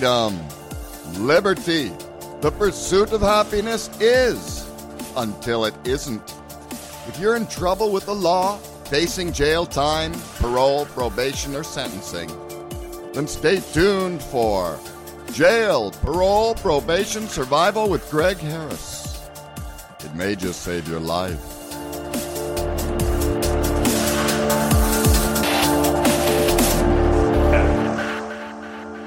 freedom, um, liberty. The pursuit of happiness is until it isn't. If you're in trouble with the law, facing jail time, parole, probation, or sentencing, then stay tuned for Jail, Parole, Probation, Survival with Greg Harris. It may just save your life.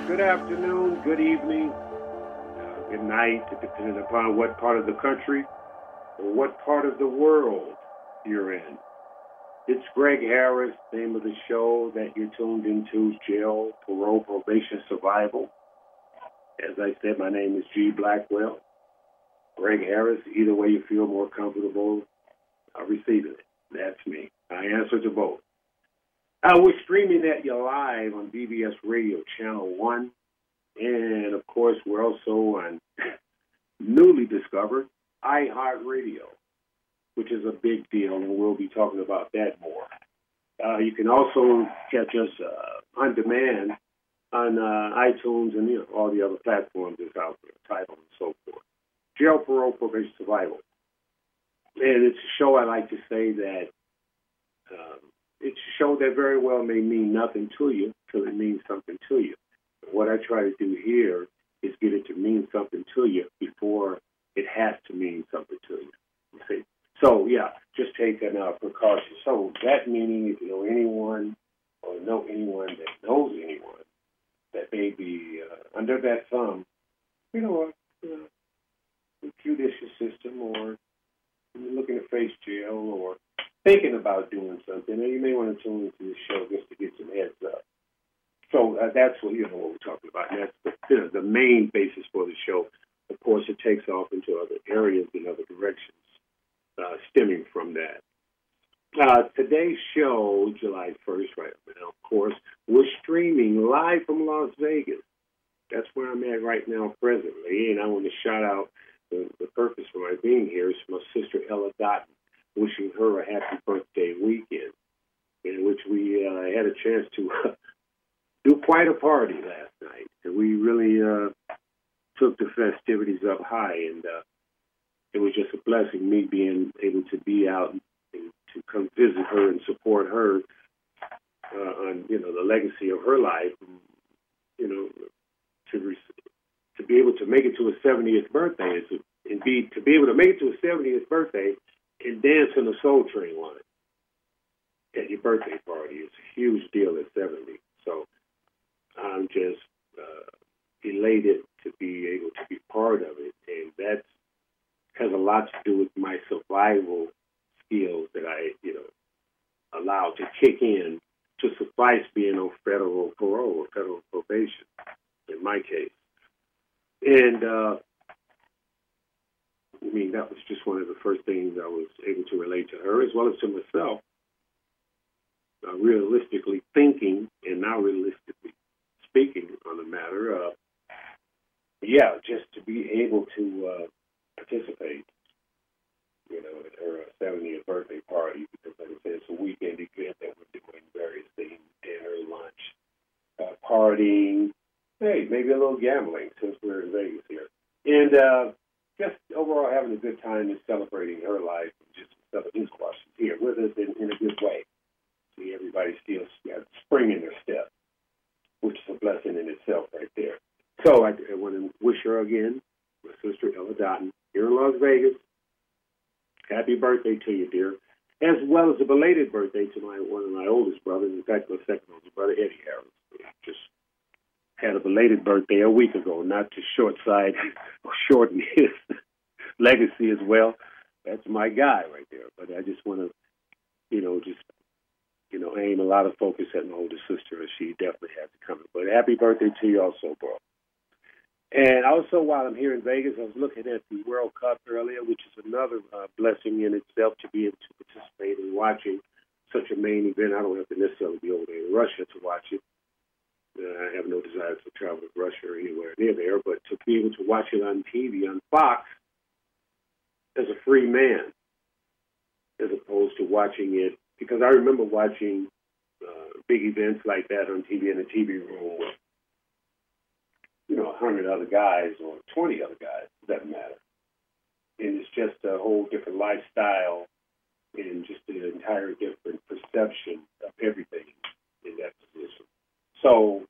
Good afternoon, good evening, uh, good night, depending upon what part of the country or what part of the world you're in. It's Greg Harris, name of the show that you're tuned into, Jail, Parole, Probation, Survival. As I said, my name is G. Blackwell. Greg Harris, either way you feel more comfortable uh, receiving it. That's me. I answer to both. Uh, we're streaming at you live on BBS Radio Channel 1. And of course, we're also on newly discovered iHeartRadio, which is a big deal, and we'll be talking about that more. Uh, you can also catch us uh, on demand on uh, iTunes and you know, all the other platforms that's out there, Tidal and so forth. Jail, Parole, Probation, Survival. And it's a show I like to say that um, it's a show that very well may mean nothing to you till it means something to you. What I try to do here is get it to mean something to you before it has to mean something to you. you see? So, yeah, just take an uh, precaution. So, that meaning if you know anyone or know anyone that knows anyone that may be uh, under that thumb, you know, uh, judicial system or looking to face jail or thinking about doing something, and you may want to tune into the show just to get some heads up. So uh, that's what you know what we're talking about. And that's the, you know, the main basis for the show. Of course, it takes off into other areas and other directions uh, stemming from that. Uh, today's show, July 1st, right now, of course, we're streaming live from Las Vegas. That's where I'm at right now, presently. And I want to shout out the, the purpose for my being here is my sister Ella Dotton wishing her a happy birthday weekend, in which we uh, had a chance to do quite a party last night. And we really uh, took the festivities up high, and uh, it was just a blessing me being able to be out and to come visit her and support her uh, on you know the legacy of her life. You know, to re- to be able to make it to a 70th birthday is indeed to be able to make it to a 70th birthday and dance in the Soul Train line at your birthday party is a huge deal at 70. So I'm just uh, elated to be able to be part of it. And that has a lot to do with my survival skills that I, you know, allowed to kick in to suffice being on federal parole or federal probation in my case. And uh, I mean, that was just one of the first things I was able to relate to her as well as to myself. Uh, realistically thinking and now realistically speaking on the matter, uh, yeah, just to be able to uh, participate, you know, at her 70th birthday party, because like I said, it's a weekend event that we're doing various things, dinner, lunch, uh, partying, hey, maybe a little gambling since we're in Vegas here. And uh, just overall having a good time and celebrating her life and just his questions here with us in, in a good way. See everybody still got spring in their step, which is a blessing in itself right there. So I, I want to wish her again, my sister Ella Dotton, here in Las Vegas. Happy birthday to you, dear. As well as a belated birthday to my one of my oldest brothers, in fact, my second oldest brother, Eddie Harris. Just had a belated birthday a week ago, not to short side or shorten his legacy as well. That's my guy right there. But I just want to, you know, just you know, aim a lot of focus at my older sister, as she definitely has it coming. But happy birthday to you also, bro. And also, while I'm here in Vegas, I was looking at the World Cup earlier, which is another uh, blessing in itself to be able to participate in watching such a main event, I don't have to necessarily be over there in Russia to watch it. Uh, I have no desire to travel to Russia or anywhere near there, but to be able to watch it on TV on Fox as a free man, as opposed to watching it because I remember watching uh, big events like that on TV in a TV room with you know a hundred other guys or twenty other guys. It doesn't matter, and it's just a whole different lifestyle and just an entire different perception of everything in that position. So,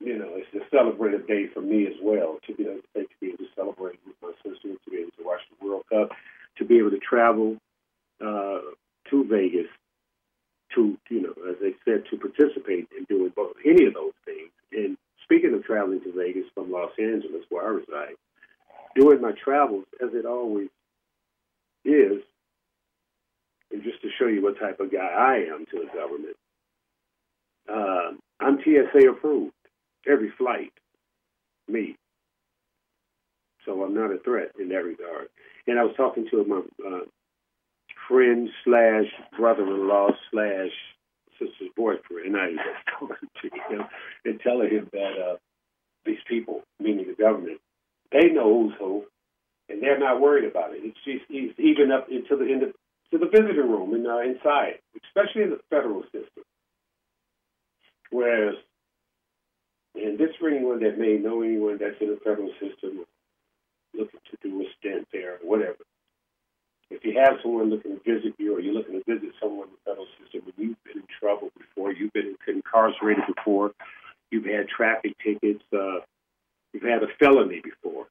you know, it's a celebrative day for me as well to be able to, to be able to celebrate with my sister, to be able to watch the World Cup, to be able to travel uh, to Vegas to, you know, as they said, to participate in doing both any of those things. And speaking of traveling to Vegas from Los Angeles, where I reside, doing my travels as it always is, and just to show you what type of guy I am to the government, uh, I'm TSA approved every flight, me. So I'm not a threat in that regard. And I was talking to my uh, friend slash brother-in-law slash sister's boyfriend. I was talking to him and telling him that uh, these people, meaning the government, they know who's who, and they're not worried about it. It's just it's even up into the, in the to the visitor room and uh, inside, especially in the federal system. Whereas, and this for anyone that may know anyone that's in the federal system, looking to do a stint there or whatever, if you have someone looking to visit you or you're looking to visit someone in the federal system and you've been in trouble before, you've been incarcerated before, you've had traffic tickets, uh, you've had a felony before,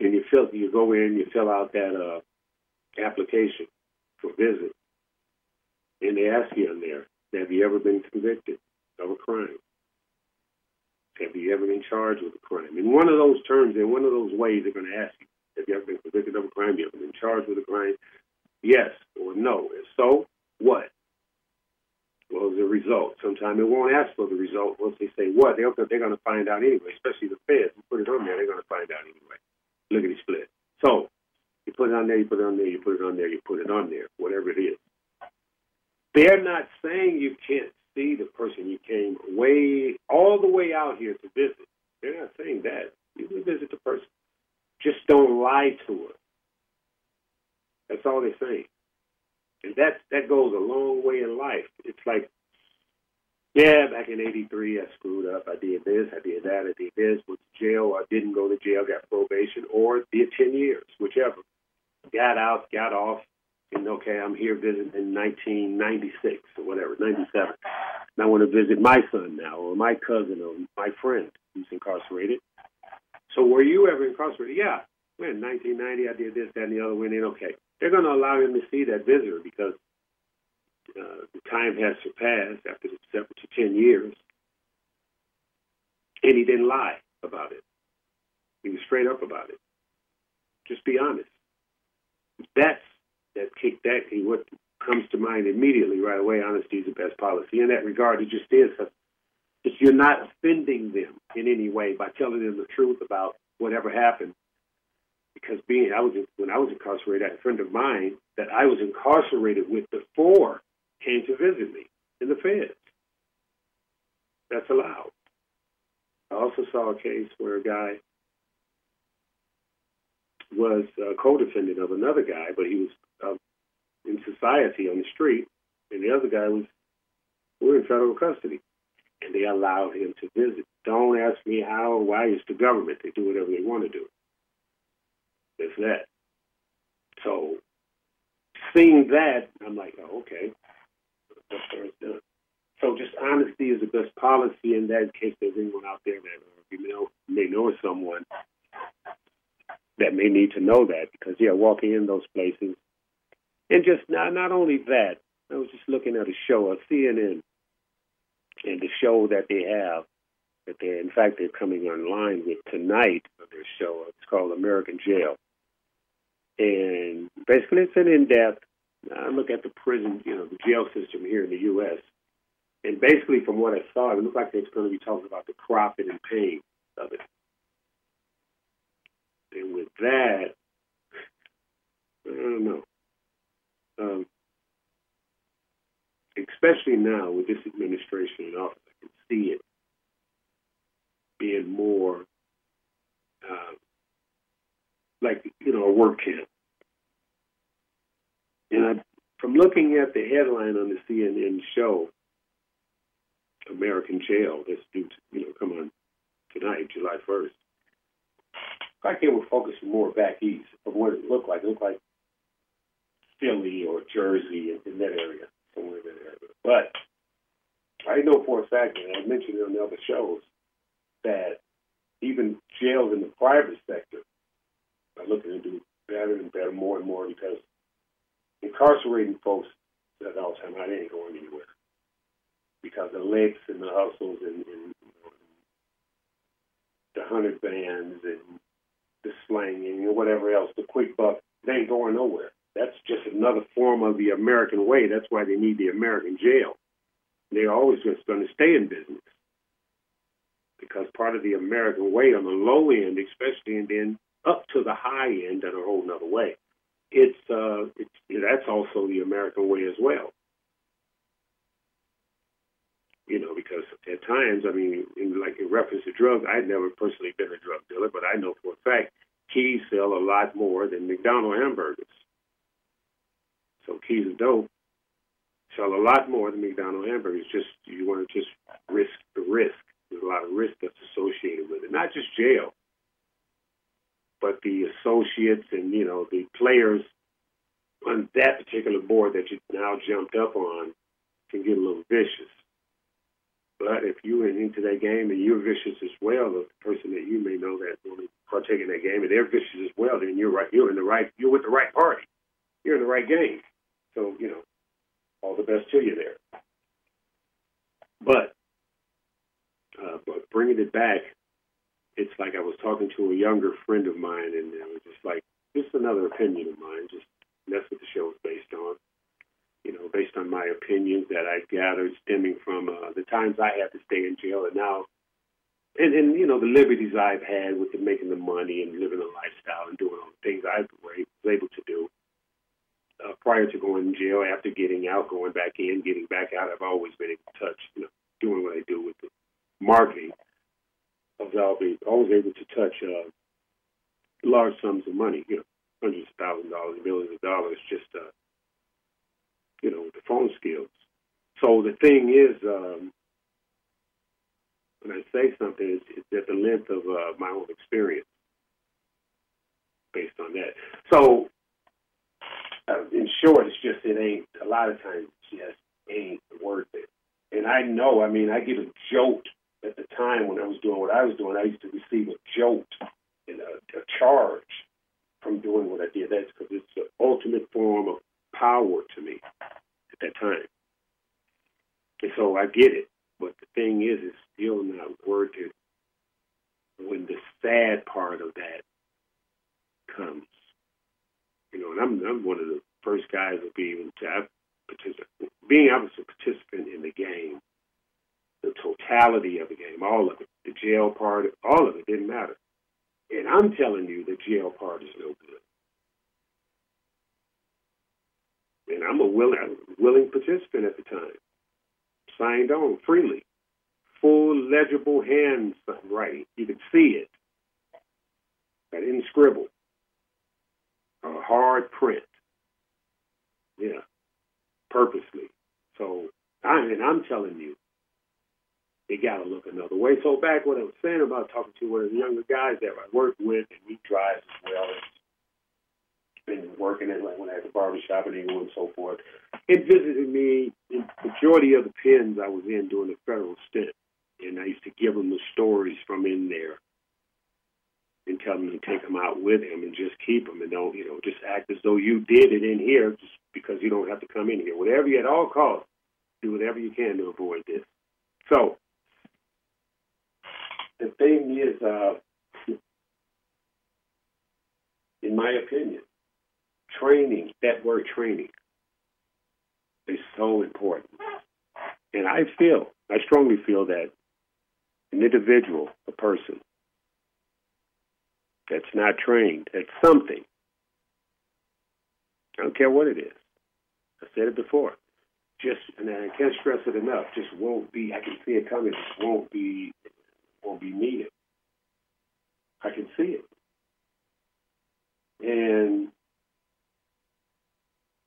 and you fill, you go in, you fill out that uh, application for visit, and they ask you in there, have you ever been convicted of a crime? Have you ever been charged with a crime? In one of those terms, in one of those ways, they're going to ask you, have you ever been convicted of a crime? You ever been charged with a crime? Yes or no. If so, what? What was the result? Sometimes it won't ask for the result. Once they say what, they're, they're going to find out anyway, especially the feds. You put it on there, they're going to find out anyway. Look at the split. So, you put it on there, you put it on there, you put it on there, you put it on there, whatever it is. They're not saying you can't see the person you came way, all the way out here to visit. They're not saying that. You can visit the person. Just don't lie to her. That's all they're saying. And that that goes a long way in life. It's like, yeah, back in '83, I screwed up. I did this, I did that, I did this. Went to jail. I didn't go to jail. Got probation, or did 10 years, whichever. Got out, got off, and okay, I'm here visiting in 1996 or whatever, 97. And I want to visit my son now, or my cousin, or my friend who's incarcerated. So were you ever incarcerated? Yeah. When 1990, I did this, that, and the other. Went in. Okay, they're going to allow him to see that visitor because uh, the time has surpassed after the seven to ten years, and he didn't lie about it. He was straight up about it. Just be honest. That's that kick that what comes to mind immediately right away. Honesty is the best policy. In that regard, it just is. You're not offending them in any way by telling them the truth about whatever happened, because being I was when I was incarcerated, a friend of mine that I was incarcerated with before came to visit me in the feds. That's allowed. I also saw a case where a guy was a co-defendant of another guy, but he was uh, in society on the street, and the other guy was we were in federal custody, and they allowed him to visit. Don't ask me how or why. It's the government. They do whatever they want to do. It's that. So, seeing that, I'm like, oh, okay. So, just honesty is the best policy. In that case, there's anyone out there that you know may know someone that may need to know that because yeah, walking in those places, and just not not only that, I was just looking at a show, a CNN, and the show that they have that they in fact they're coming online with tonight of their show. It's called American Jail, and basically it's an in-depth. I look at the prison, you know, the jail system here in the U.S. And basically, from what I saw, it looked like it's going to be talking about the profit and pain of it. And with that, I don't know. Uh, especially now with this administration in office, I can see it being more uh, like you know a work camp. And I, from looking at the headline on the CNN show, American Jail, that's due to you know come on tonight, July first. I think we're focusing more back east of what it looked like. It looked like Philly or Jersey in, in that area, somewhere that area. But I know for a fact, and I mentioned it on the other shows, that even jails in the private sector are looking to do better and better, more and more, because incarcerating folks at all the time, I ain't going anywhere. Because the licks and the hustles and, and the hundred bands and the slanging and whatever else, the quick buck, they ain't going nowhere. That's just another form of the American way. That's why they need the American jail. They're always just going to stay in business because part of the American way on the low end, especially, and then up to the high end in a whole nother way. It's uh, it's you know, that's also the American way as well. You know, because at times, I mean, in, like in reference to drugs, I've never personally been a drug dealer, but I know for a fact keys sell a lot more than McDonald's hamburgers. So keys of dope sell a lot more than McDonald's hamburgers. Just you want to just risk the risk. There's a lot of risk that's associated with it. Not just jail, but the associates and you know the players on that particular board that you now jumped up on can get a little vicious. But if you're into that game and you're vicious as well, the person that you may know that will partake in that game and they're vicious as well, then you're right. You're in the right. You're with the right party. You're in the right game. So you know, all the best to you there. But uh, but bringing it back, it's like I was talking to a younger friend of mine, and it was just like just another opinion of mine. Just that's what the show is based on. You know, based on my opinions that I gathered stemming from uh, the times I had to stay in jail, and now, and and you know the liberties I've had with the, making the money and living the lifestyle and doing all the things I was able to do uh, prior to going to jail. After getting out, going back in, getting back out, I've always been in touch. You know, doing what I do with the marketing of Alvin, always able to touch uh, large sums of money, you know, hundreds of thousands of dollars, millions of dollars, just, uh, you know, the phone skills. So the thing is, um, when I say something, it's, it's at the length of uh, my own experience based on that. So, uh, in short, it's just, it ain't, a lot of times, it just ain't worth it. And I know, I mean, I get a jolt at the time when I was doing what I was doing, I used to receive a jolt and a, a charge from doing what I did. That's because it's the ultimate form of power to me at that time. And so I get it. But the thing is, it's still not worth it when the sad part of that comes. You know, and I'm I'm one of the first guys to be able to participate. Being I was a participant in the game the totality of the game, all of it, the jail part, all of it didn't matter. And I'm telling you, the jail part is no good. And I'm a willing, willing participant at the time. Signed on freely, full legible hand writing. You could see it. I didn't scribble. A hard print. Yeah, purposely. So I and I'm telling you, they got to look another way. So back what I was saying about talking to one of the younger guys that I work with, and he drives as well. Been working at like when I had the barbershop and and so forth. It visited me in majority of the pens I was in during the federal stint, and I used to give him the stories from in there and tell him to take them out with him and just keep them and don't you know just act as though you did it in here just because you don't have to come in here. Whatever you at all costs, do whatever you can to avoid this. So the thing is, uh, in my opinion, training, that word training, is so important. And I feel, I strongly feel that an individual, a person, that's not trained at something, I don't care what it is. I said it before. just and I can't stress it enough. Just won't be. I can see it coming. Just won't be. Won't be needed. I can see it, and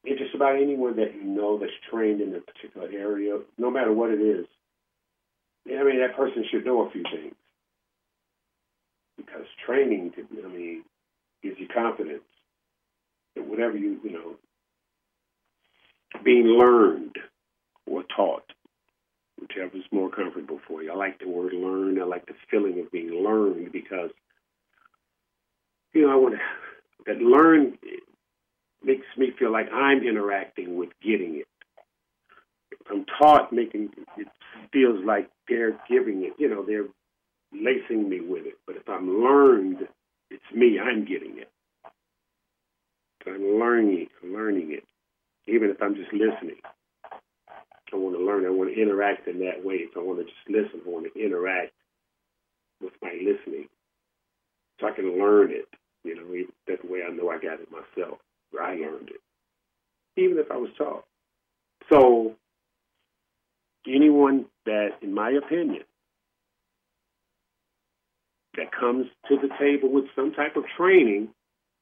it's just about anyone that you know that's trained in a particular area, no matter what it is. I mean, that person should know a few things because training, I mean, gives you confidence that whatever you, you know, being learned or taught, whichever is more comfortable for you. I like the word learn. I like the feeling of being learned because, you know, I want to, that learn makes me feel like I'm interacting with getting it. I'm taught, making it feels like they're giving it, you know, they're lacing me with it. But if I'm learned, it's me, I'm getting it. I'm learning, learning it even if I'm just listening. I want to learn. I want to interact in that way. If I want to just listen, I want to interact with my listening, so I can learn it. You know, that way I know I got it myself. Or I learned it, even if I was taught. So, anyone that, in my opinion, that comes to the table with some type of training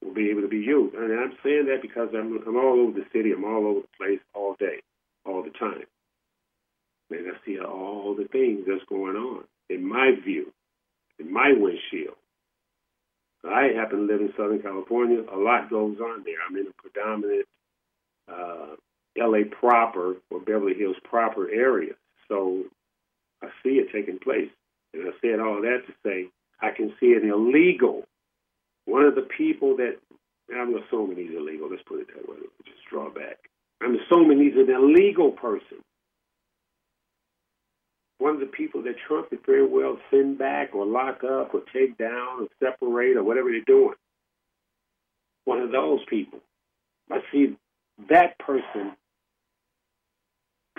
will be able to be used. And I'm saying that because I'm, I'm all over the city, I'm all over the place all day, all the time. And I see all the things that's going on in my view, in my windshield. I happen to live in Southern California. A lot goes on there. I'm in a predominant uh, LA proper or Beverly Hills proper area. So I see it taking place. And I said all that to say I can see an illegal one of the people that I'm assuming he's illegal. Let's put it that way. Just draw back. I'm assuming he's an illegal person. One of the people that Trump could very well send back or lock up or take down or separate or whatever they're doing. One of those people. I see that person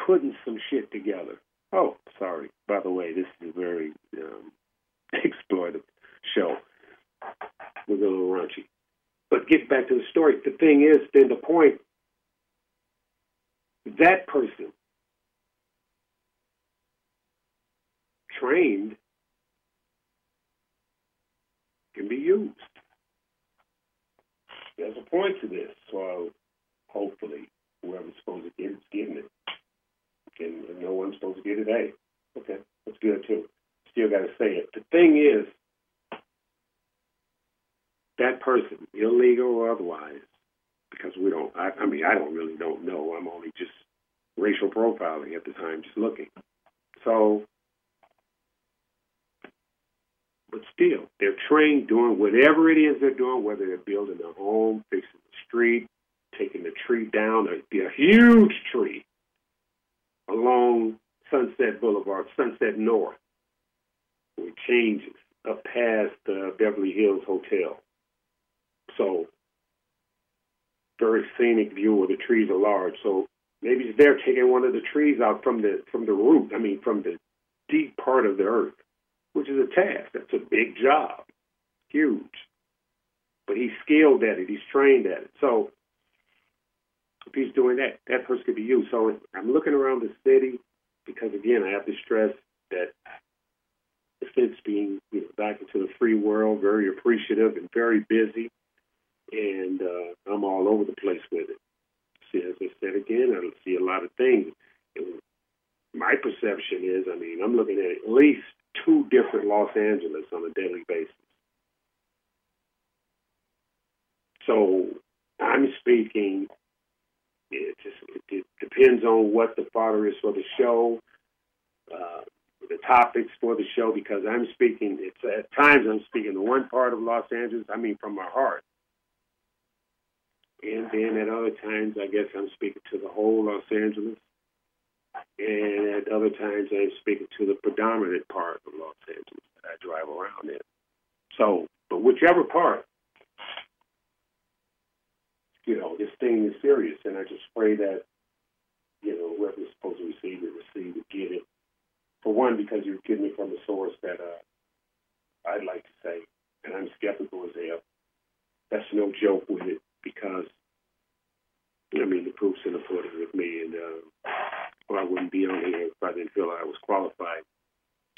putting some shit together. Oh, sorry. By the way, this is a very um, exploitive show was a little raunchy. But get back to the story. The thing is, then the point, that person trained can be used. There's a point to this, so hopefully whoever's supposed to get it's getting it. And no one's supposed to get it. Hey, okay, that's good too. Still got to say it. The thing is, that person, illegal or otherwise, because we don't. I, I mean, I don't really don't know. I'm only just racial profiling at the time, just looking. So, but still, they're trained doing whatever it is they're doing, whether they're building a home, fixing the street, taking the tree down, a, a huge tree along Sunset Boulevard, Sunset North, changes up past the Beverly Hills Hotel. So very scenic view where the trees are large. So maybe they're taking one of the trees out from the from the root. I mean, from the deep part of the earth, which is a task. That's a big job, huge. But he's skilled at it. He's trained at it. So if he's doing that, that person could be you. So I'm looking around the city because again, I have to stress that since being you know, back into the free world, very appreciative and very busy and uh, I'm all over the place with it. See, as I said again, I see a lot of things. And my perception is, I mean, I'm looking at at least two different Los Angeles on a daily basis. So I'm speaking. It just it, depends on what the fodder is for the show, uh, the topics for the show. Because I'm speaking, it's at times I'm speaking to one part of Los Angeles. I mean, from my heart. And then at other times, I guess I'm speaking to the whole Los Angeles. And at other times, I'm speaking to the predominant part of Los Angeles that I drive around in. So, but whichever part, you know, this thing is serious. And I just pray that, you know, whoever's supposed to receive it, receive it, get it. For one, because you're getting it from a source that uh, I'd like to say, and I'm skeptical as hell. That's no joke with it because I mean the proof's in the pudding with me, and uh, or I wouldn't be on here if I didn't feel I was qualified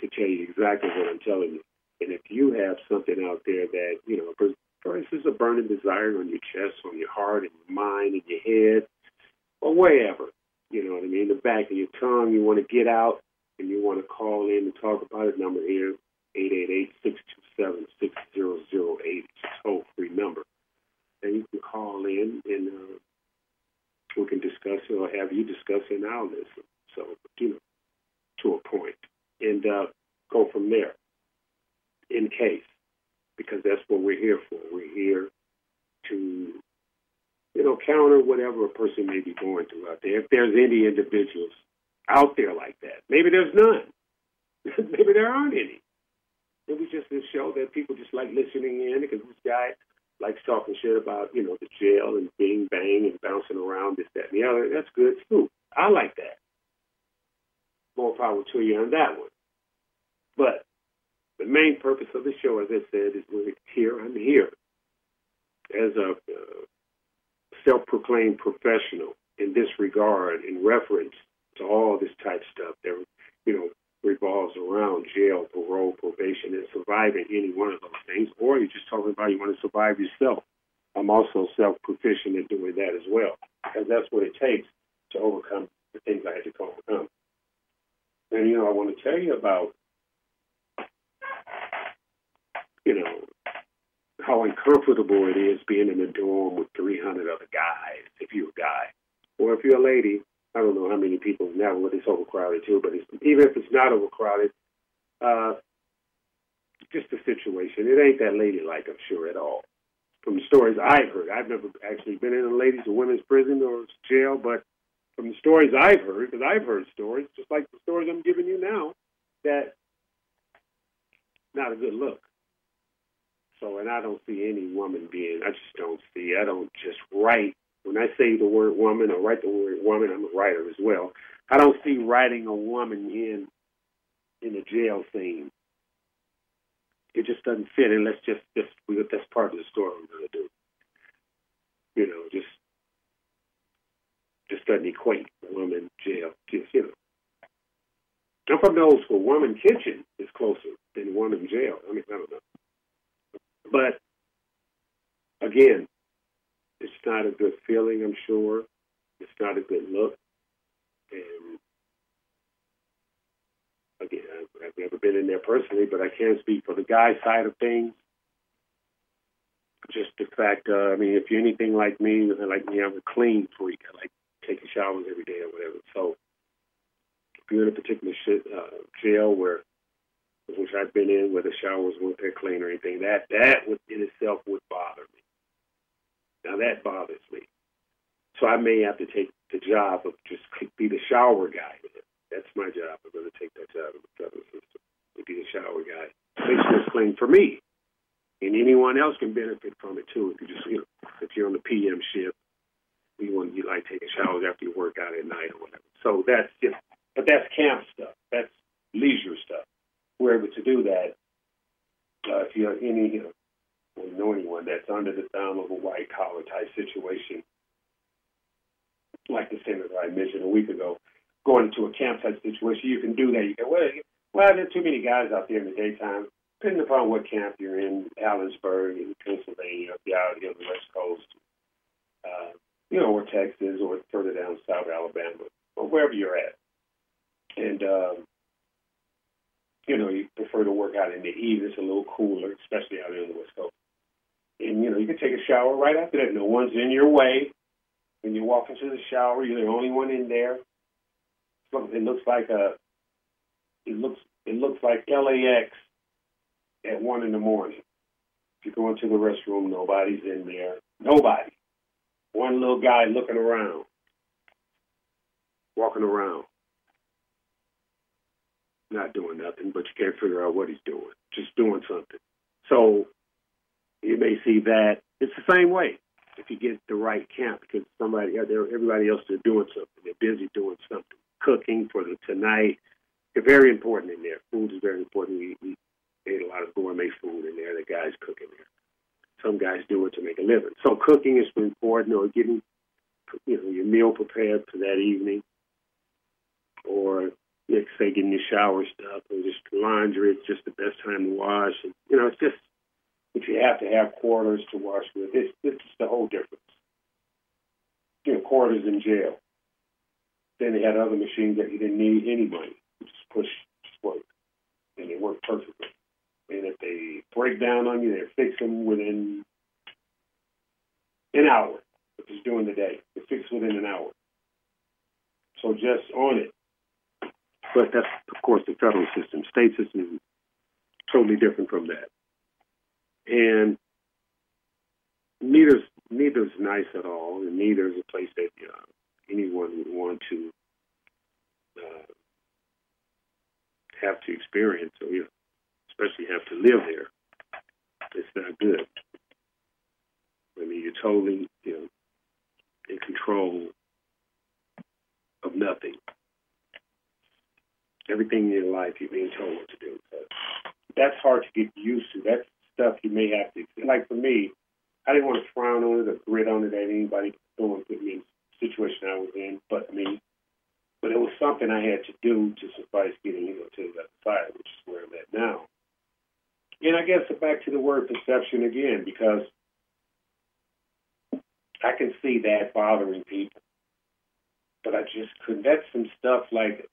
to tell you exactly what I'm telling you. And if you have something out there that, you know, for, for instance, a burning desire on your chest, on your heart, in your mind, in your head, or wherever, you know what I mean, the back of your tongue, you want to get out and you want to call in and talk about it, number here, 888-627-6008. It's toll-free number. And you can call in and uh, we can discuss it or have you discuss it now listen. So, you know, to a point. And uh, go from there in case, because that's what we're here for. We're here to, you know, counter whatever a person may be going through out there. If there's any individuals out there like that, maybe there's none. maybe there aren't any. It was just this show that people just like listening in because this guy likes talking shit about, you know, the jail and bing bang and bouncing around, this, that, and the other. That's good too. I like that. More power to you on that one. But the main purpose of the show, as I said, is we're here. I'm here as a uh, self-proclaimed professional in this regard, in reference to all this type stuff that you know revolves around jail, parole, probation, and surviving any one of those things. Or you're just talking about you want to survive yourself. I'm also self-proficient in doing that as well, because that's what it takes to overcome the things I had to overcome. And you know, I want to tell you about you know, how uncomfortable it is being in a dorm with 300 other guys, if you're a guy. Or if you're a lady, I don't know how many people now when it's overcrowded too, but even if it's not overcrowded, uh, just the situation. It ain't that ladylike, I'm sure, at all. From the stories I've heard, I've never actually been in a ladies' or women's prison or jail, but from the stories I've heard, because I've heard stories, just like the stories I'm giving you now, that not a good look. So, and I don't see any woman being, I just don't see, I don't just write. When I say the word woman or write the word woman, I'm a writer as well. I don't see writing a woman in in a jail scene. It just doesn't fit, and let's just just that's part of the story we're gonna do. You know, just just doesn't equate woman jail. Just you know, I'm from old school. Woman kitchen is closer than woman jail. I mean, I don't know. But again, it's not a good feeling, I'm sure. It's not a good look. And again, I've never been in there personally, but I can speak for the guy side of things. Just the fact, uh, I mean, if you're anything like me, like me, I'm a clean freak. I like taking showers every day or whatever. So if you're in a particular shit, uh, jail where which I've been in where the showers weren't that clean or anything, that that would in itself would bother me. Now that bothers me. So I may have to take the job of just be the shower guy. That's my job. I'm going to take that job in the federal system to be the shower guy. Make sure it's clean for me, and anyone else can benefit from it too. If you just you know, if you're on the PM shift, you want you like taking showers after you work out at night or whatever. So that's know, but that's camp stuff. That's leisure stuff we're able to do that. Uh, if you have any, you know, or know anyone that's under the thumb of a white collar type situation, like the senator I mentioned a week ago, going into a camp type situation, you can do that. You can, well, well, there's too many guys out there in the daytime. Depending upon what camp you're in, Allenstown in Pennsylvania, if you're out here on the West Coast, uh, you know, or Texas, or further down South Alabama, or wherever you're at. And um, you know, you prefer to work out in the evening. It's a little cooler, especially out here on the West Coast. And, you know, you can take a shower right after that. No one's in your way. When you walk into the shower, you're the only one in there. It looks like a, it looks, it looks like LAX at one in the morning. If you go into the restroom, nobody's in there. Nobody. One little guy looking around, walking around not doing nothing, but you can't figure out what he's doing, just doing something. So you may see that it's the same way if you get the right camp because somebody, everybody else is doing something. They're busy doing something, cooking for the tonight. They're very important in there. Food is very important. We, we ate a lot of gourmet food in there. The guys cooking there. Some guys do it to make a living. So cooking is important, or getting you know your meal prepared for that evening or like say getting your shower stuff or just laundry. It's just the best time to wash. And, you know, it's just if you have to have quarters to wash with, it's it's the whole difference. You know, quarters in jail. Then they had other machines that you didn't need any money. You just push, just work, and they work perfectly. And if they break down on you, they fix them within an hour. If it's during the day, they fix within an hour. So just on it. But that's, of course, the federal system. State system is totally different from that. And neither's neither's nice at all, and neither is a place that uh, anyone would want to uh, have to experience, or you know, especially have to live there. It's not good. I mean, you're totally, you know, in control of nothing. Everything in your life you're being told what to do. So that's hard to get used to. That's stuff you may have to. Like for me, I didn't want to frown on it or grit on it at anybody go put me in the situation I was in, but me. But it was something I had to do to suffice getting you know, to the other side, which is where I'm at now. And I guess back to the word perception again, because I can see that bothering people. But I just couldn't. That's some stuff like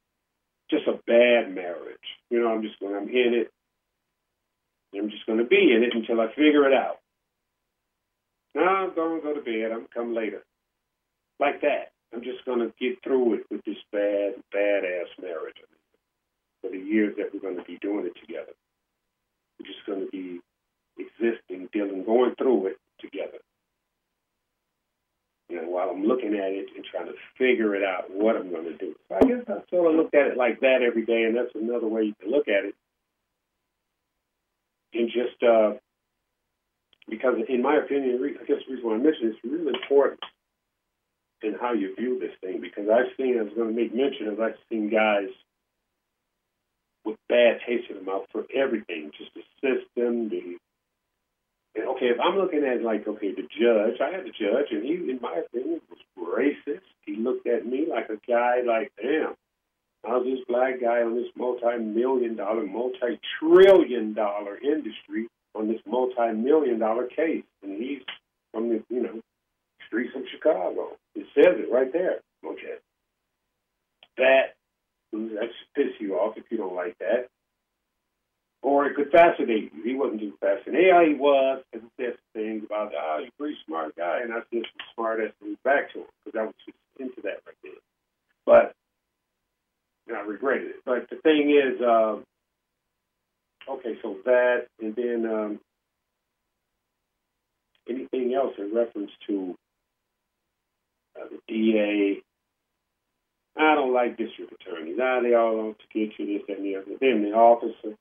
just a bad marriage. You know, I'm just going, I'm in it. I'm just going to be in it until I figure it out. No, I'm going to go to bed. I'm come later. Like that. I'm just going to get through it with this bad, badass marriage for the years that we're going to be doing it together. We're just going to be existing, dealing, going through it together. You know, while I'm looking at it and trying to figure it out what I'm going to do. So I guess I sort of look at it like that every day, and that's another way you can look at it. And just uh, because, in my opinion, I guess the reason why I mention it's really important in how you view this thing because I've seen, I was going to make mention of, I've seen guys with bad taste in the mouth for everything, just the system, the and okay, if I'm looking at like, okay, the judge, I had a judge, and he, in my opinion, was racist. He looked at me like a guy, like, damn, Was this black guy on this multi-million dollar, multi-trillion dollar industry on this multi-million dollar case, and he's from the, you know, streets of Chicago. It says it right there. Okay, that that should piss you off if you don't like that or it could fascinate you. He wasn't too fascinated. Yeah, he was, and he said things about, oh, ah, you're a pretty smart guy, and I said some smart ass things back to him because I was just into that right then. But and I regretted it. But the thing is, um, okay, so that, and then um, anything else in reference to uh, the DA. I don't like district attorneys. Now they all want to get you this and the other. Then the officer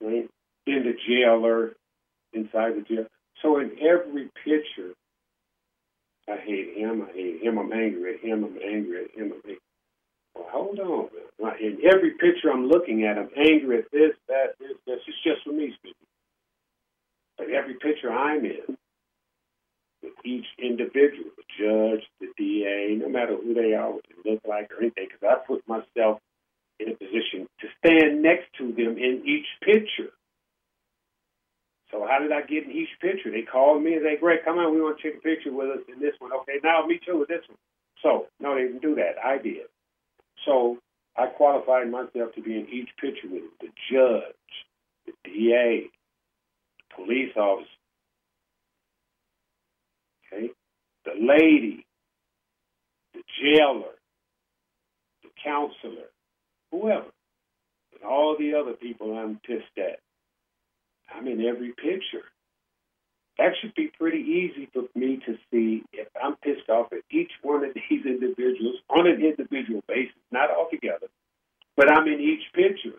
right? In the jailer, inside the jail. So in every picture, I hate him, I hate him, I'm angry at him, I'm angry at him, I'm angry. Hold on. In every picture I'm looking at, I'm angry at this, that, this, this. It's just for me speaking. But every picture I'm in, with each individual, the judge, the DA, no matter who they are, what they look like or anything, because I put myself in a position to stand next to them in each picture. So how did I get in each picture? They called me and they, Greg, come on, we want to take a picture with us in this one. Okay, now me too with this one. So no, they didn't do that. I did. So I qualified myself to be in each picture with the judge, the DA, the police officer, okay, the lady, the jailer, the counselor, whoever, and all the other people I'm pissed at. I'm in every picture. That should be pretty easy for me to see if I'm pissed off at each one of these individuals on an individual basis, not all together, but I'm in each picture.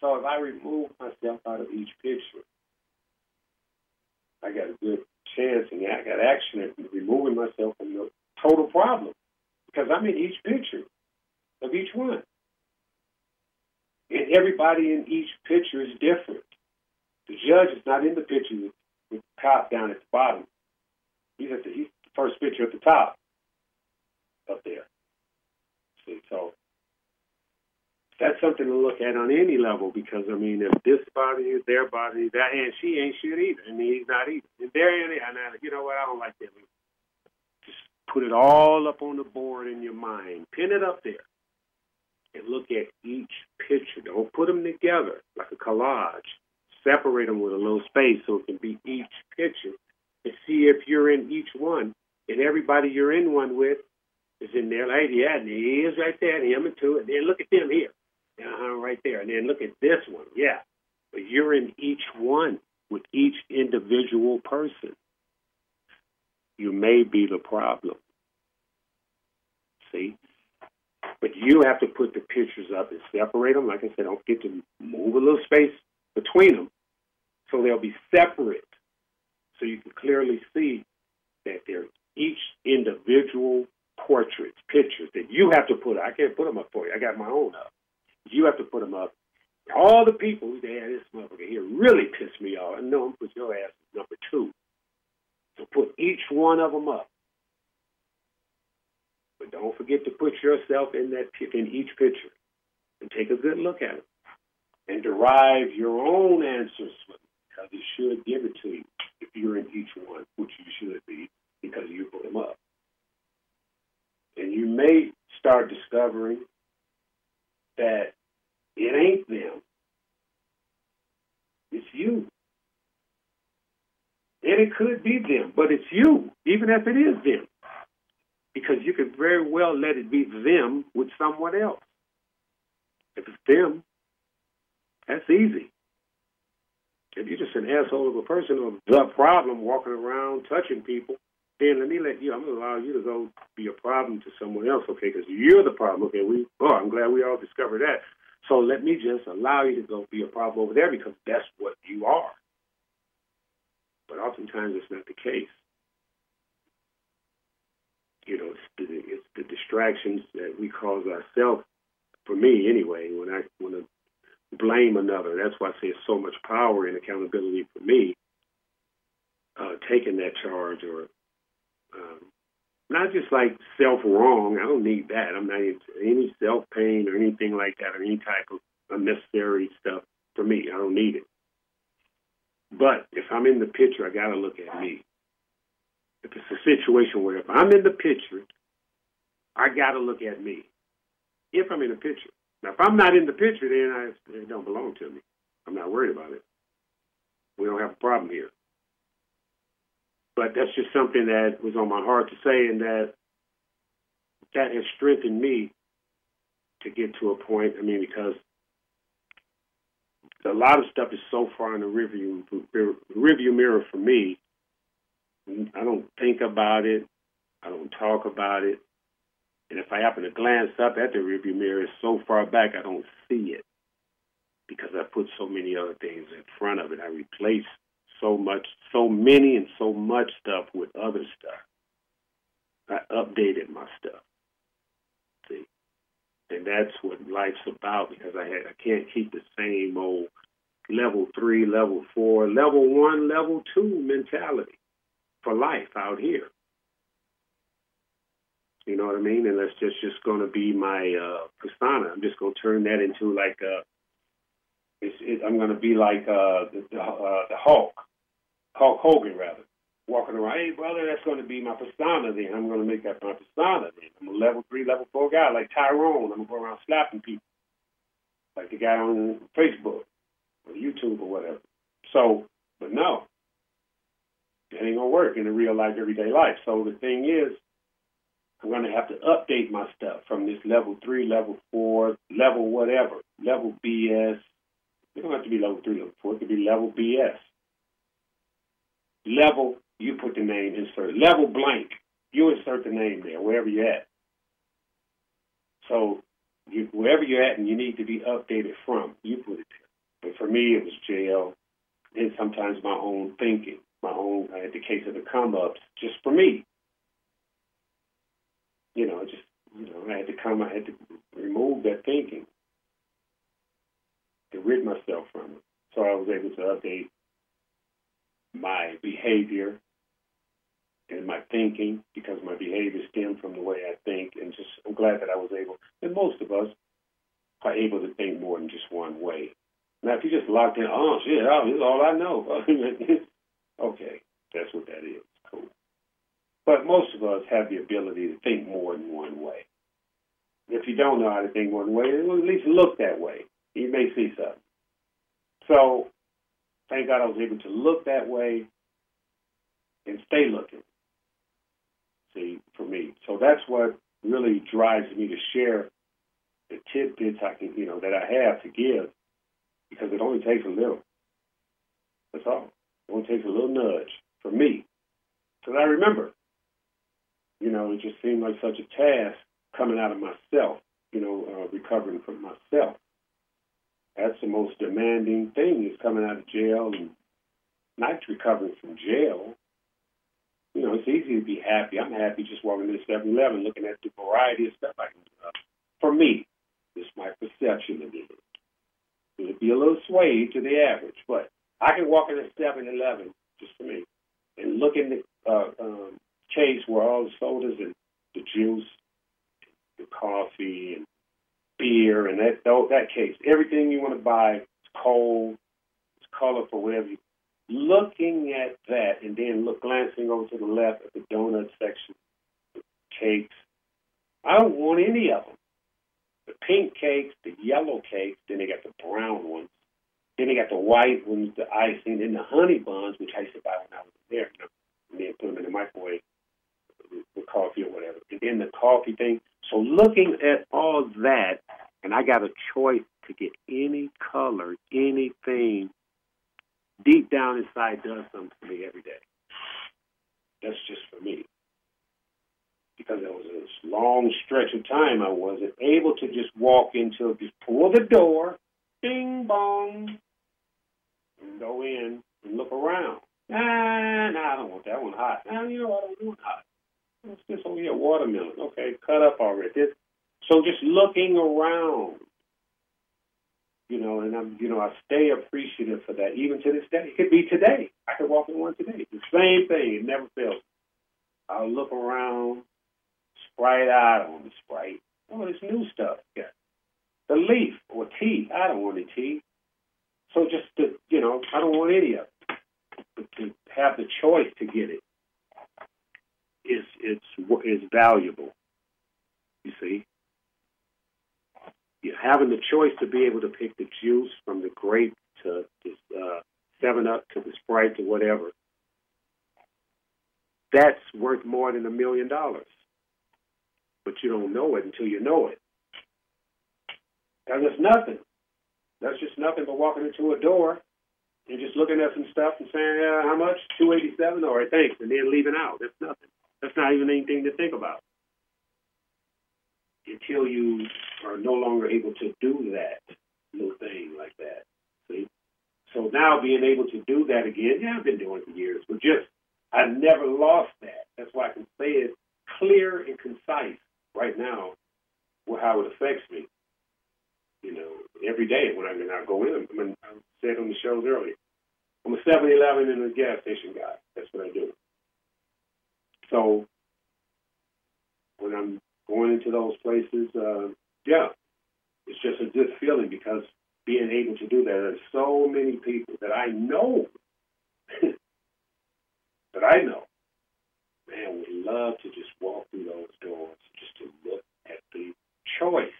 So if I remove myself out of each picture, I got a good chance and I got action at removing myself from the total problem because I'm in each picture of each one. And everybody in each picture is different. The judge is not in the picture with, the cop down at the bottom. He's at the, he's the first picture at the top up there. See, so that's something to look at on any level because I mean, if this bothers you, their you, that and she ain't shit either, and he's not either. And there, and I, you know what? I don't like that. Just put it all up on the board in your mind, pin it up there, and look at each picture. Don't put them together like a collage. Separate them with a little space so it can be each picture, and see if you're in each one, and everybody you're in one with is in there. Like, yeah, and he is right there, him and two, and then look at them here uh-huh, right there. And then look at this one. Yeah. But you're in each one with each individual person. You may be the problem. See? But you have to put the pictures up and separate them. Like I said, don't get to move a little space between them so they'll be separate. So you can clearly see that they're each individual portraits, pictures that you have to put. Up. I can't put them up for you. I got my own up. You have to put them up. All the people who say, this motherfucker here really pissed me off. I know I'm put your ass number two. So put each one of them up. But don't forget to put yourself in that in each picture and take a good look at it and derive your own answers from because it should give it to you if you're in each one, which you should be because you put them up. And you may start discovering that it ain't them. It's you. And it could be them, but it's you, even if it is them. Because you could very well let it be them with someone else. If it's them, that's easy. If you're just an asshole of a person or the problem walking around touching people, then let me let you, I'm going to allow you to go be a problem to someone else, okay? Because you're the problem, okay? We, oh, I'm glad we all discovered that. So let me just allow you to go be a problem over there because that's what you are. But oftentimes it's not the case. You know, it's the, it's the distractions that we cause ourselves. For me, anyway, when I when blame another, that's why I say so much power and accountability for me. Uh, taking that charge or um, not just like self wrong. I don't need that. I'm not any self pain or anything like that or any type of unnecessary stuff for me. I don't need it. But if I'm in the picture, I got to look at me. If it's a situation where if I'm in the picture, I got to look at me. If I'm in the picture. Now, if I'm not in the picture, then I, it don't belong to me. I'm not worried about it. We don't have a problem here. But that's just something that was on my heart to say, and that that has strengthened me to get to a point. I mean, because a lot of stuff is so far in the review review mirror for me. I don't think about it. I don't talk about it. And if I happen to glance up at the review mirror, it's so far back I don't see it because I put so many other things in front of it. I replace so much, so many, and so much stuff with other stuff. I updated my stuff. See, and that's what life's about because I had I can't keep the same old level three, level four, level one, level two mentality for life out here. You know what I mean? And that's just just going to be my uh, persona. I'm just going to turn that into like a. It's, it, I'm going to be like uh, the the, uh, the Hulk. Hulk Hogan, rather, walking around. Hey, brother, that's going to be my persona then. I'm going to make that my persona then. I'm a level three, level four guy like Tyrone. I'm going to go around slapping people like the guy on Facebook or YouTube or whatever. So, but no, it ain't to work in the real life, everyday life. So the thing is, I'm going to have to update my stuff from this level three, level four, level whatever, level BS. It don't have to be level three, level four. It could be level BS level, you put the name, insert. Level blank, you insert the name there, wherever you're at. So you, wherever you're at and you need to be updated from, you put it there. But for me, it was JL, and sometimes my own thinking, my own, I had the case of the come ups, just for me. You know, just, you know, I had to come, I had to remove that thinking to rid myself from it. So I was able to update my behavior and my thinking because my behavior stemmed from the way I think, and just I'm glad that I was able, and most of us are able to think more than just one way. Now, if you just locked in, oh shit, oh, this is all I know. okay, that's what that is. But most of us have the ability to think more than one way. If you don't know how to think one way, at least look that way. You may see something. So, thank God I was able to look that way and stay looking. See, for me. So that's what really drives me to share the tidbits I can, you know, that I have to give because it only takes a little. That's all. It only takes a little nudge for me. Because I remember, you know, it just seemed like such a task coming out of myself, you know, uh, recovering from myself. That's the most demanding thing is coming out of jail and not recovering from jail. You know, it's easy to be happy. I'm happy just walking into 7 Eleven looking at the variety of stuff I can do. For me, it's my perception of it. It'd be a little swayed to the average, but I can walk into 7 Eleven, just for me, and look in the uh, um, case where all the sodas and the juice, the coffee, and beer, and that that case, everything you want to buy, it's cold, it's colorful, whatever. You, looking at that, and then look glancing over to the left at the donut section, the cakes. I don't want any of them the pink cakes, the yellow cakes, then they got the brown ones. Then they got the white ones, the icing, then the honey buns, which I used to buy when I was there, and then put them in the microwave with coffee or whatever. And then the coffee thing. So looking at all that, and I got a choice to get any color, anything, deep down inside does something for me every day. That's just for me because it was a long stretch of time I wasn't able to just walk into, just pull the door, ding bong, and go in and look around. Nah, nah, I don't want that one hot. Nah, you know I don't want hot. What's this over here? Watermelon. Okay, cut up already. This, so just looking around, you know, and I'm, you know, I stay appreciative for that even to this day. It could be today. I could walk in one today. The same thing. It never fails. I'll look around, Sprite, I don't want the Sprite. Want this new stuff. Yeah. The leaf or tea, I don't want any tea. So just to, you know, I don't want any of it. But to have the choice to get it is it's is valuable. You see, you're having the choice to be able to pick the juice from the grape to this uh, Seven Up to the Sprite to whatever. That's worth more than a million dollars but you don't know it until you know it. And it's nothing. That's just nothing but walking into a door and just looking at some stuff and saying, uh, how much? 287 All right, thanks. And then leaving out. That's nothing. That's not even anything to think about. Until you are no longer able to do that little thing like that. See? So now being able to do that again, yeah, I've been doing it for years, but just I never lost that. That's why I can say it clear and concise right now how it affects me. You know, every day when I, when I go in, I, I said on the shows earlier, I'm a 7-Eleven and a gas station guy. That's what I do. So when I'm going into those places, uh, yeah, it's just a good feeling because being able to do that, there's so many people that I know, that I know, man, would love to just walk through those doors just to look at the choice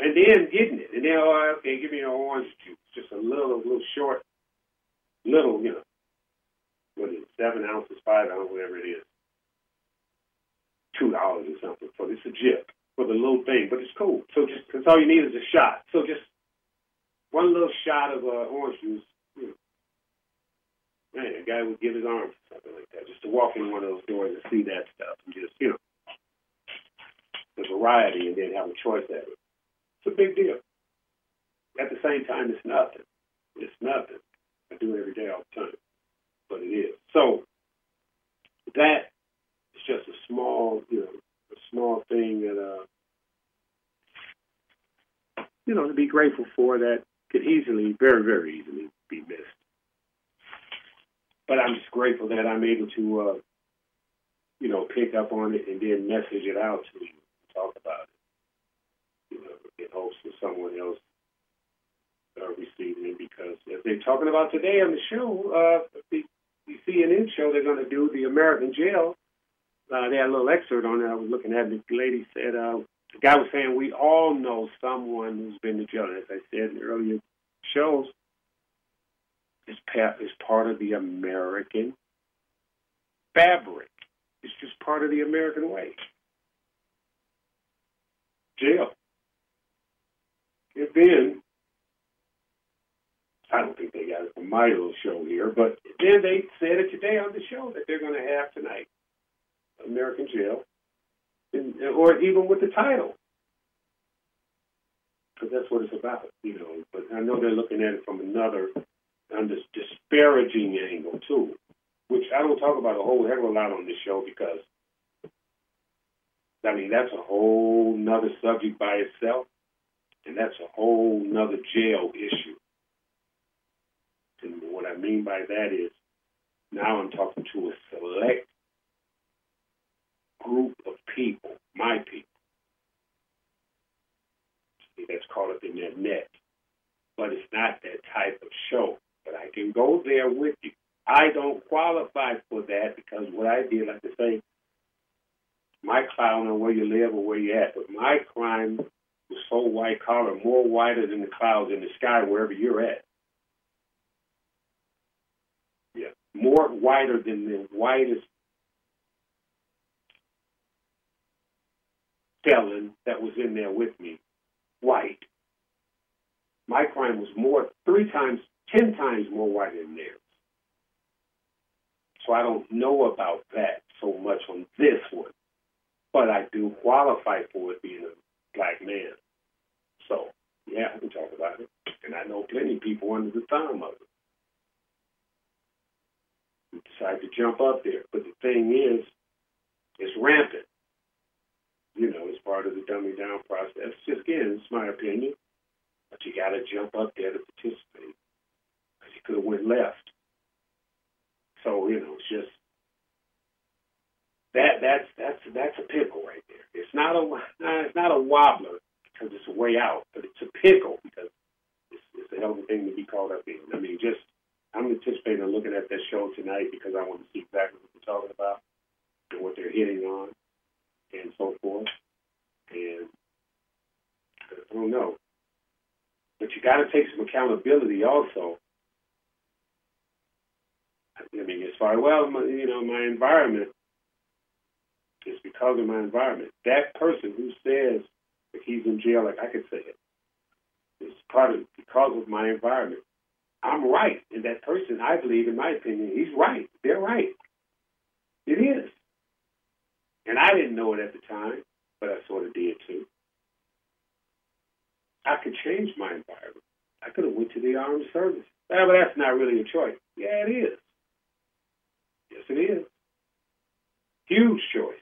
and then getting it, and then oh, okay, give me an orange juice, just a little, little short, little, you know, what is it, seven ounces, five ounces, whatever it is, two dollars or something for this a jip for the little thing, but it's cool. So just because all you need is a shot, so just one little shot of uh, orange juice, you know, man, a guy would give his arm for something like that, just to walk in one of those doors and see that stuff and just, you know, the variety and then have a choice at it. It's a big deal. At the same time, it's nothing. It's nothing. I do it every day all the time, but it is. So that is just a small, you know, a small thing that, uh, you know, to be grateful for that could easily, very, very easily be missed. But I'm just grateful that I'm able to, uh, you know, pick up on it and then message it out to you, talk about it, you know, in hopes that someone else uh, receiving it. Because if they're talking about today on the show, uh, the, CNN show, they're going to do the American jail. Uh, they had a little excerpt on it. I was looking at. The lady said, uh, the guy was saying, we all know someone who's been to jail. As I said in earlier shows, is is part of the American fabric. It's just part of the American way. Jail. And then, I don't think they got it from my little show here, but then they said it today on the show that they're going to have tonight. American Jail, and, or even with the title, because that's what it's about, you know. But I know they're looking at it from another on this disparaging angle too, which I don't talk about a whole heck of a lot on this show because I mean that's a whole nother subject by itself, and that's a whole nother jail issue. And what I mean by that is now I'm talking to a select group of people, my people, that's caught up in that net. But it's not that type of show but I can go there with you. I don't qualify for that because what I did, like I say, my clown on where you live or where you at, but my crime was so white collar, more whiter than the clouds in the sky wherever you're at. Yeah, more whiter than the whitest felon that was in there with me. White. My crime was more, three times 10 times more white than theirs. So I don't know about that so much on this one, but I do qualify for it being a black man. So, yeah, I can talk about it. And I know plenty of people under the thumb of it who decide to jump up there. But the thing is, it's rampant. You know, it's part of the dumbing down process. Just again, it's my opinion. But you got to jump up there to participate because you could have went left. So you know, it's just that that's that's that's a pickle right there. It's not a it's not a wobbler because it's a way out, but it's a pickle because it's, it's a hell of a thing to be caught up in. I mean, just I'm anticipating looking at this show tonight because I want to see exactly what they're talking about and what they're hitting on and so forth. And I don't know, but you got to take some accountability also I mean, as far as well, my, you know, my environment is because of my environment. That person who says that he's in jail, like I could say it, is part of because of my environment. I'm right, and that person, I believe, in my opinion, he's right. They're right. It is, and I didn't know it at the time, but I sort of did too. I could change my environment. I could have went to the armed services. Yeah, but that's not really a choice. Yeah, it is. Yes, it is. Huge choice.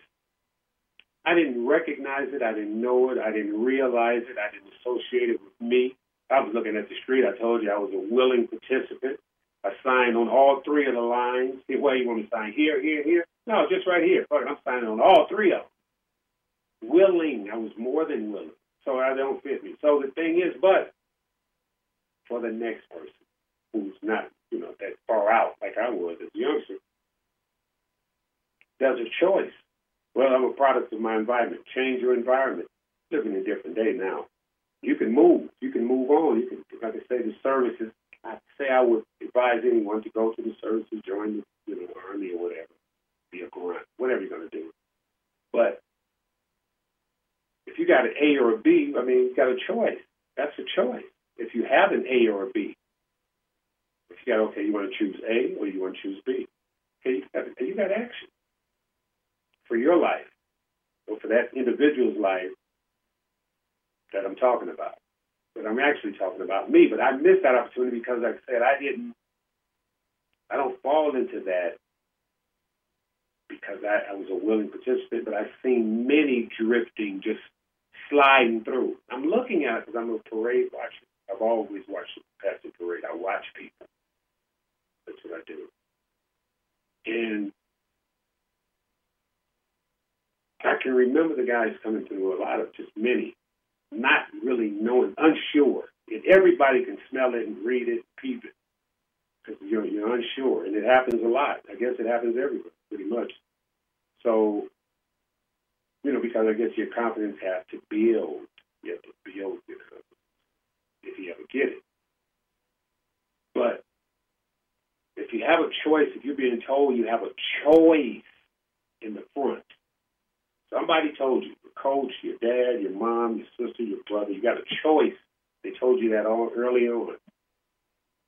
I didn't recognize it. I didn't know it. I didn't realize it. I didn't associate it with me. I was looking at the street. I told you I was a willing participant. I signed on all three of the lines. Where you want me to sign? Here, here, here? No, just right here. Fuck I'm signing on all three of them. Willing. I was more than willing. So I don't fit me. So the thing is, but for the next person who's not, you know, that far out like I was as a youngster, there's a choice. Well, I'm a product of my environment. Change your environment. Living a different day now. You can move. You can move on. You can, like I say, the services. I say I would advise anyone to go to the services, join the you know army or whatever, be a grunt, whatever you're to do. But if you got an A or a B, I mean, you got a choice. That's a choice. If you have an A or a B, if you got okay, you want to choose A or you want to choose B. Okay, you got you got action for your life or for that individual's life that I'm talking about. But I'm actually talking about me. But I missed that opportunity because, like I said, I didn't, I don't fall into that because I, I was a willing participant, but I've seen many drifting, just sliding through. I'm looking at it because I'm a parade watcher. I've always watched the Pastor Parade. I watch people. That's what I do. And I can remember the guys coming through a lot of just many, not really knowing, unsure. And everybody can smell it and read it, peep it, because you're you're unsure, and it happens a lot. I guess it happens everywhere, pretty much. So, you know, because I guess your confidence has to build. You have to build your confidence if you ever get it. But if you have a choice, if you're being told you have a choice in the front, somebody told you, your coach, your dad, your mom, your sister, your brother, you got a choice. They told you that all early on.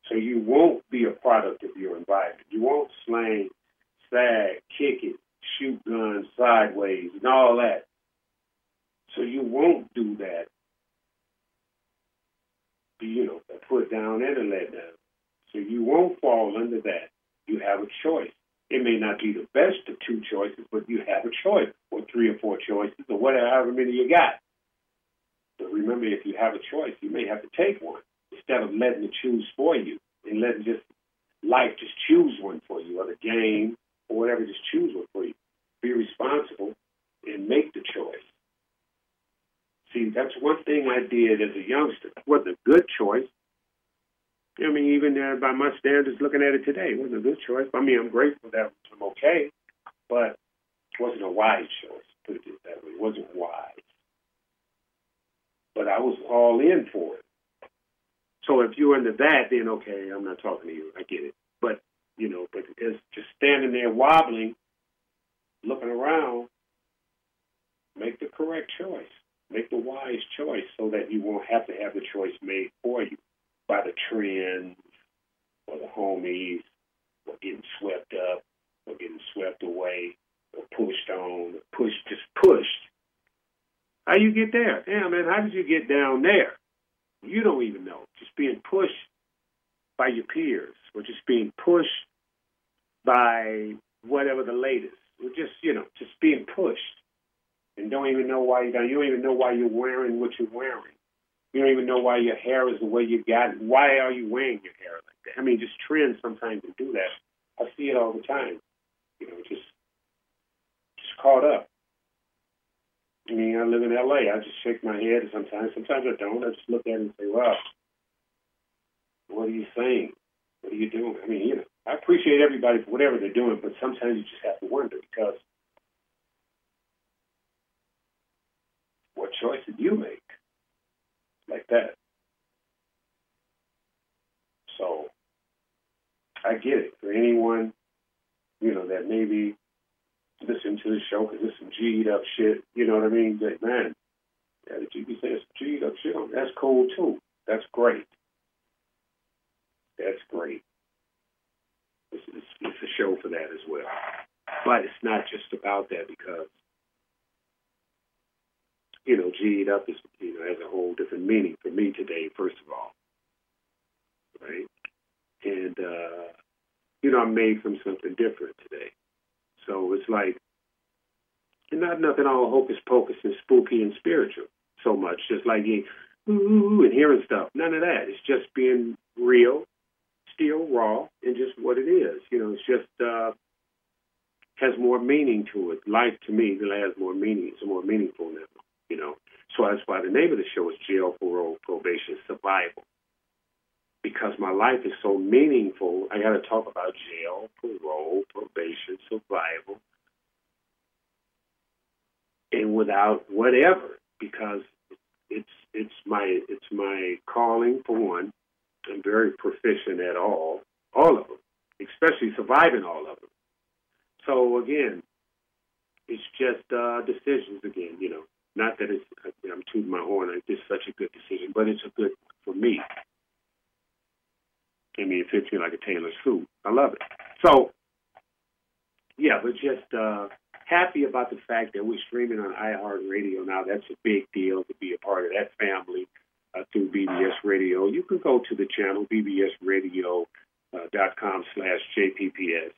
So you won't be a product of your environment. You won't slang, sag, kick it, shoot guns sideways, and all that. So you won't do that. You know, put down and let down. So you won't fall under that. You have a choice. It may not be the best of two choices, but you have a choice, or three or four choices, or whatever, however many you got. But remember, if you have a choice, you may have to take one instead of letting it choose for you and letting just life just choose one for you, or the game, or whatever, just choose one for you. Be responsible and make the choice. See, that's one thing I did as a youngster. It wasn't a good choice. I mean, even uh, by my standards, looking at it today, it wasn't a good choice. I mean, I'm grateful that I'm okay, but it wasn't a wise choice. Put it that way, it wasn't wise. But I was all in for it. So if you're into that, then okay, I'm not talking to you. I get it. But you know, but it's just standing there wobbling, looking around. Make the correct choice. Make the wise choice so that you won't have to have the choice made for you by the trends or the homies or getting swept up or getting swept away or pushed on, pushed, just pushed. How you get there? Yeah, man, how did you get down there? You don't even know. Just being pushed by your peers or just being pushed by whatever the latest. Or just, you know, just being pushed and don't even know why you're down. You don't even know why you're wearing what you're wearing. You don't even know why your hair is the way you got. Why are you wearing your hair like that? I mean, just trends sometimes do that. I see it all the time. You know, just just caught up. I mean, I live in L.A. I just shake my head sometimes. Sometimes I don't. I just look at it and say, "Wow, what are you saying? What are you doing?" I mean, you know, I appreciate everybody for whatever they're doing, but sometimes you just have to wonder because what choice did you make? Like that. So I get it. For anyone, you know, that maybe listen to the show because it's some G'd up shit, you know what I mean? Like, man, yeah, the GB says G'd up shit. That's cool too. That's great. That's great. It's, it's, it's a show for that as well. But it's not just about that because you know, G'd up is, you know, has a whole different meaning for me today, first of all. Right? And, uh, you know, I'm made from something different today. So it's like, and not nothing all hocus pocus and spooky and spiritual so much, just like ooh, and hearing stuff. None of that. It's just being real, still raw, and just what it is. You know, it's just, uh, has more meaning to it. Life to me has more meaning. It's more meaningful now you know. So that's why the name of the show is Jail, Parole, Probation, Survival. Because my life is so meaningful, I got to talk about jail, parole, probation, survival, and without whatever, because it's it's my it's my calling for one. I'm very proficient at all, all of them, especially surviving all of them. So again, it's just uh, decisions again, you know. Not that it's, I'm tooting my horn, it's such a good decision, but it's a good for me. I mean, it fits me like a tailor's suit. I love it. So, yeah, but just uh, happy about the fact that we're streaming on iHeartRadio now. That's a big deal to be a part of that family uh, through BBS Radio. You can go to the channel, bbsradio.com uh, slash JPPS,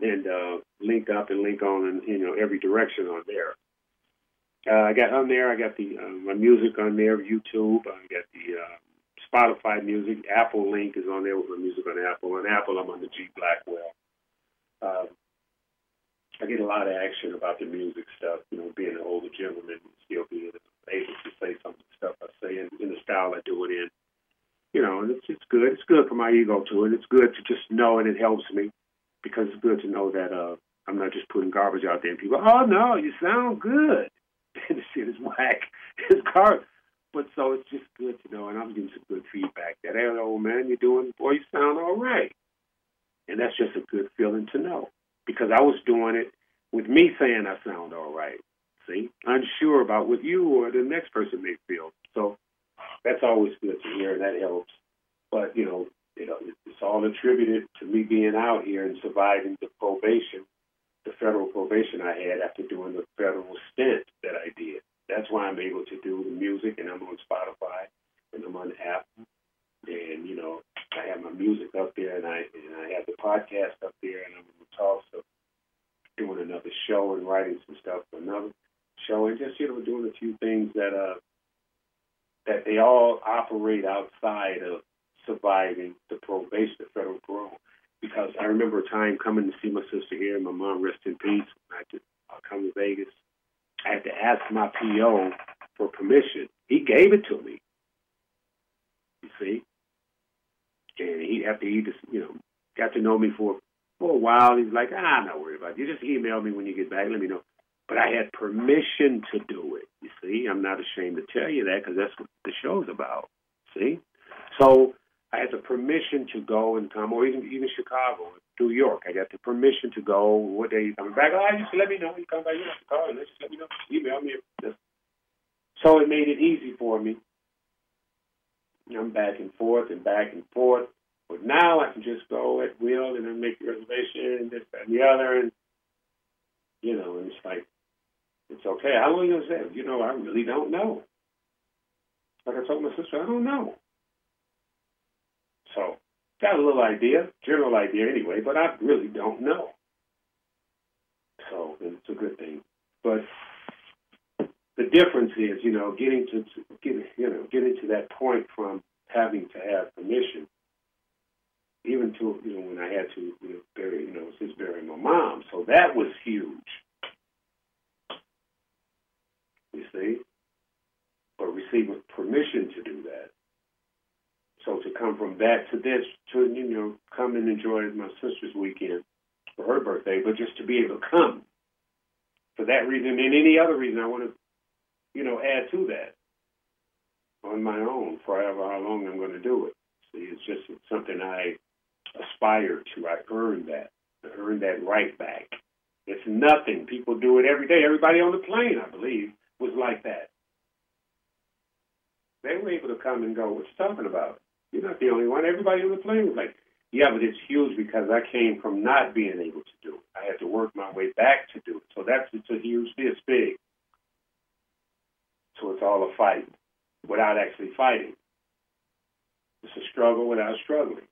and uh, link up and link on in you know every direction on there. Uh, I got on there. I got the uh, my music on there, YouTube. I got the uh, Spotify music. Apple link is on there with my music on Apple. On Apple, I'm on the G Blackwell. Uh, I get a lot of action about the music stuff. You know, being an older gentleman, still being able to say some of the stuff I say in, in the style I do it in. You know, and it's it's good. It's good for my ego too, and it's good to just know, and it helps me because it's good to know that uh, I'm not just putting garbage out there and people, oh no, you sound good. Shit is whack. It's garbage. But so it's just good to know, and I'm getting some good feedback that, hey, old man, you're doing, boy, you sound all right. And that's just a good feeling to know because I was doing it with me saying I sound all right. See, unsure about what you or the next person may feel. So that's always good to hear, and that helps. But you know, you know, it's all attributed to me being out here and surviving the probation, the federal probation I had after doing the federal stint. That's why I'm able to do the music, and I'm on Spotify, and I'm on Apple, and you know, I have my music up there, and I and I have the podcast up there, and I'm in Tulsa doing another show and writing some stuff for another show, and just you know, doing a few things that uh that they all operate outside of surviving the probation, the federal parole. Because I remember a time coming to see my sister here, my mom, rest in peace. I to uh, come to Vegas. I had to ask my PO for permission. He gave it to me. You see, and he after he just you know got to know me for for a while, he's like, ah, I'm not worried about it. You just email me when you get back. Let me know. But I had permission to do it. You see, I'm not ashamed to tell you that because that's what the show's about. See, so I had the permission to go and come, or even even Chicago, New York. I got the permission to go. What day you coming back? Oh, you just let me know. You come back, you have to call and just let me know. Email me. So it made it easy for me. I'm back and forth and back and forth. But now I can just go at will and then make a reservation and this that, and the other, and you know, and it's like it's okay. How long is that? You know, I really don't know. Like I told my sister, I don't know. So, got a little idea, general idea anyway, but I really don't know. So, it's a good thing. But the difference is, you know, getting to, to getting, you know, getting to that point from having to have permission, even to, you know, when I had to, you know, bury, you know, since burying my mom. So that was huge. You see? But receiving permission to do that so to come from that to this, to you know, come and enjoy my sister's weekend for her birthday, but just to be able to come for that reason and any other reason, I want to, you know, add to that on my own for however how long I'm going to do it. See, it's just something I aspire to. I earned that. I earned that right back. It's nothing. People do it every day. Everybody on the plane, I believe, was like that. They were able to come and go. What you talking about? You're not the only one. Everybody on the plane was like, yeah, but it's huge because I came from not being able to do it. I had to work my way back to do it. So that's it's a huge, it's big. So it's all a fight without actually fighting. It's a struggle without struggling.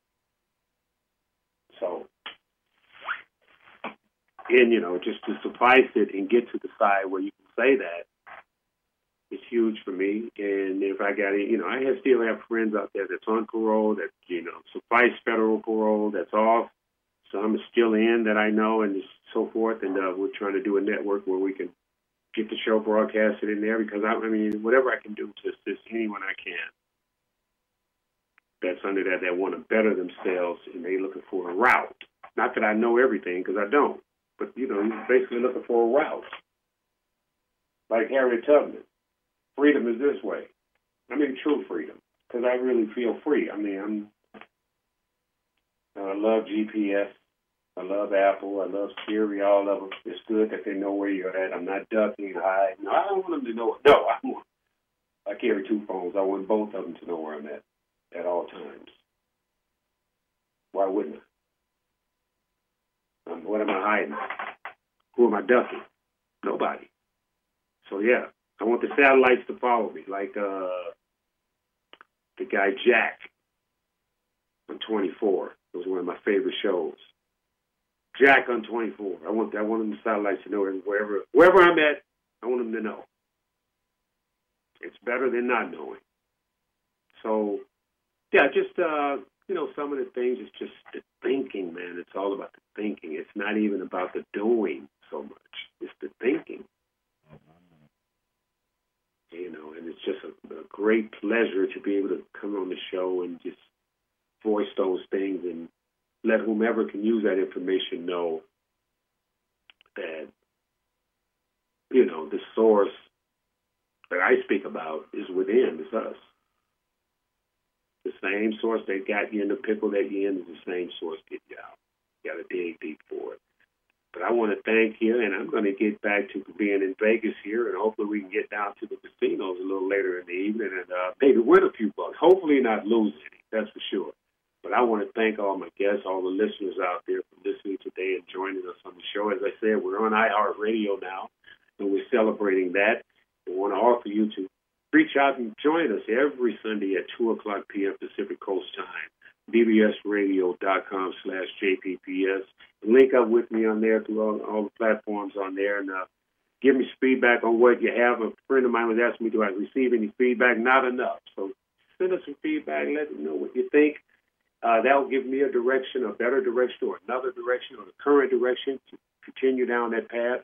So, and you know, just to suffice it and get to the side where you can say that is huge for me. And if I got you know, I have, still have friends out there that's on parole, that, you know, suffice federal parole, that's off. Some still in that I know and so forth. And uh, we're trying to do a network where we can get the show broadcasted in there because I, I mean, whatever I can do to assist anyone I can that's under that that want to better themselves and they looking for a route. Not that I know everything because I don't, but you know, he's basically looking for a route. Like Harriet Tubman freedom is this way. I mean, true freedom, because I really feel free. I mean, I'm. I love GPS. I love Apple. I love Siri. All of them. It's good that they know where you're at. I'm not ducking, hiding. No, I don't want them to know. No, I want. I carry two phones. I want both of them to know where I'm at at all times. Why wouldn't I? Um, what am I hiding? Who am I ducking? Nobody. So yeah, I want the satellites to follow me, like uh, the guy Jack on 24. It was one of my favorite shows. Jack on 24. I want I want the satellites to know wherever wherever I'm at. I want them to know. It's better than not knowing. So, yeah, just uh, you know, some of the things is just the thinking, man. It's all about the thinking. It's not even about the doing so much. It's the thinking. You know, and it's just a, a great pleasure to be able to come on the show and just voice those things and let whomever can use that information know that, you know, the source that I speak about is within, it's us. The same source that got you in the pickle that you're in is the same source get you out. You got to dig deep for it. I want to thank you, and I'm going to get back to being in Vegas here, and hopefully we can get down to the casinos a little later in the evening and uh, maybe win a few bucks. Hopefully not lose any, that's for sure. But I want to thank all my guests, all the listeners out there for listening today and joining us on the show. As I said, we're on iHeartRadio now, and we're celebrating that. We want to offer you to reach out and join us every Sunday at 2 o'clock p.m. Pacific Coast time. bbsradio.com slash jpps. Link up with me on there through all, all the platforms on there and uh, give me feedback on what you have. A friend of mine was asking me, do I receive any feedback? Not enough. So send us some feedback. Let me know what you think. Uh, that will give me a direction, a better direction, or another direction, or the current direction to continue down that path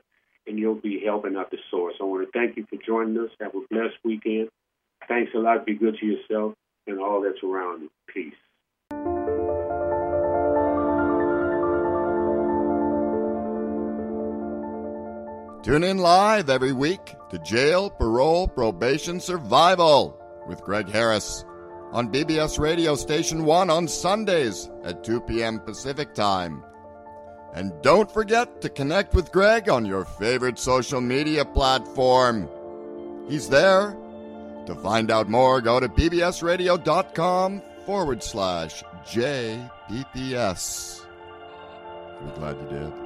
and you'll be helping out the source. I want to thank you for joining us. Have a blessed weekend. Thanks a lot. Be good to yourself and all that's around you. Peace. Tune in live every week to Jail, Parole, Probation, Survival with Greg Harris on BBS Radio Station 1 on Sundays at 2 p.m. Pacific Time. And don't forget to connect with Greg on your favorite social media platform. He's there. To find out more, go to bbsradio.com forward slash JPPS. We're glad you did.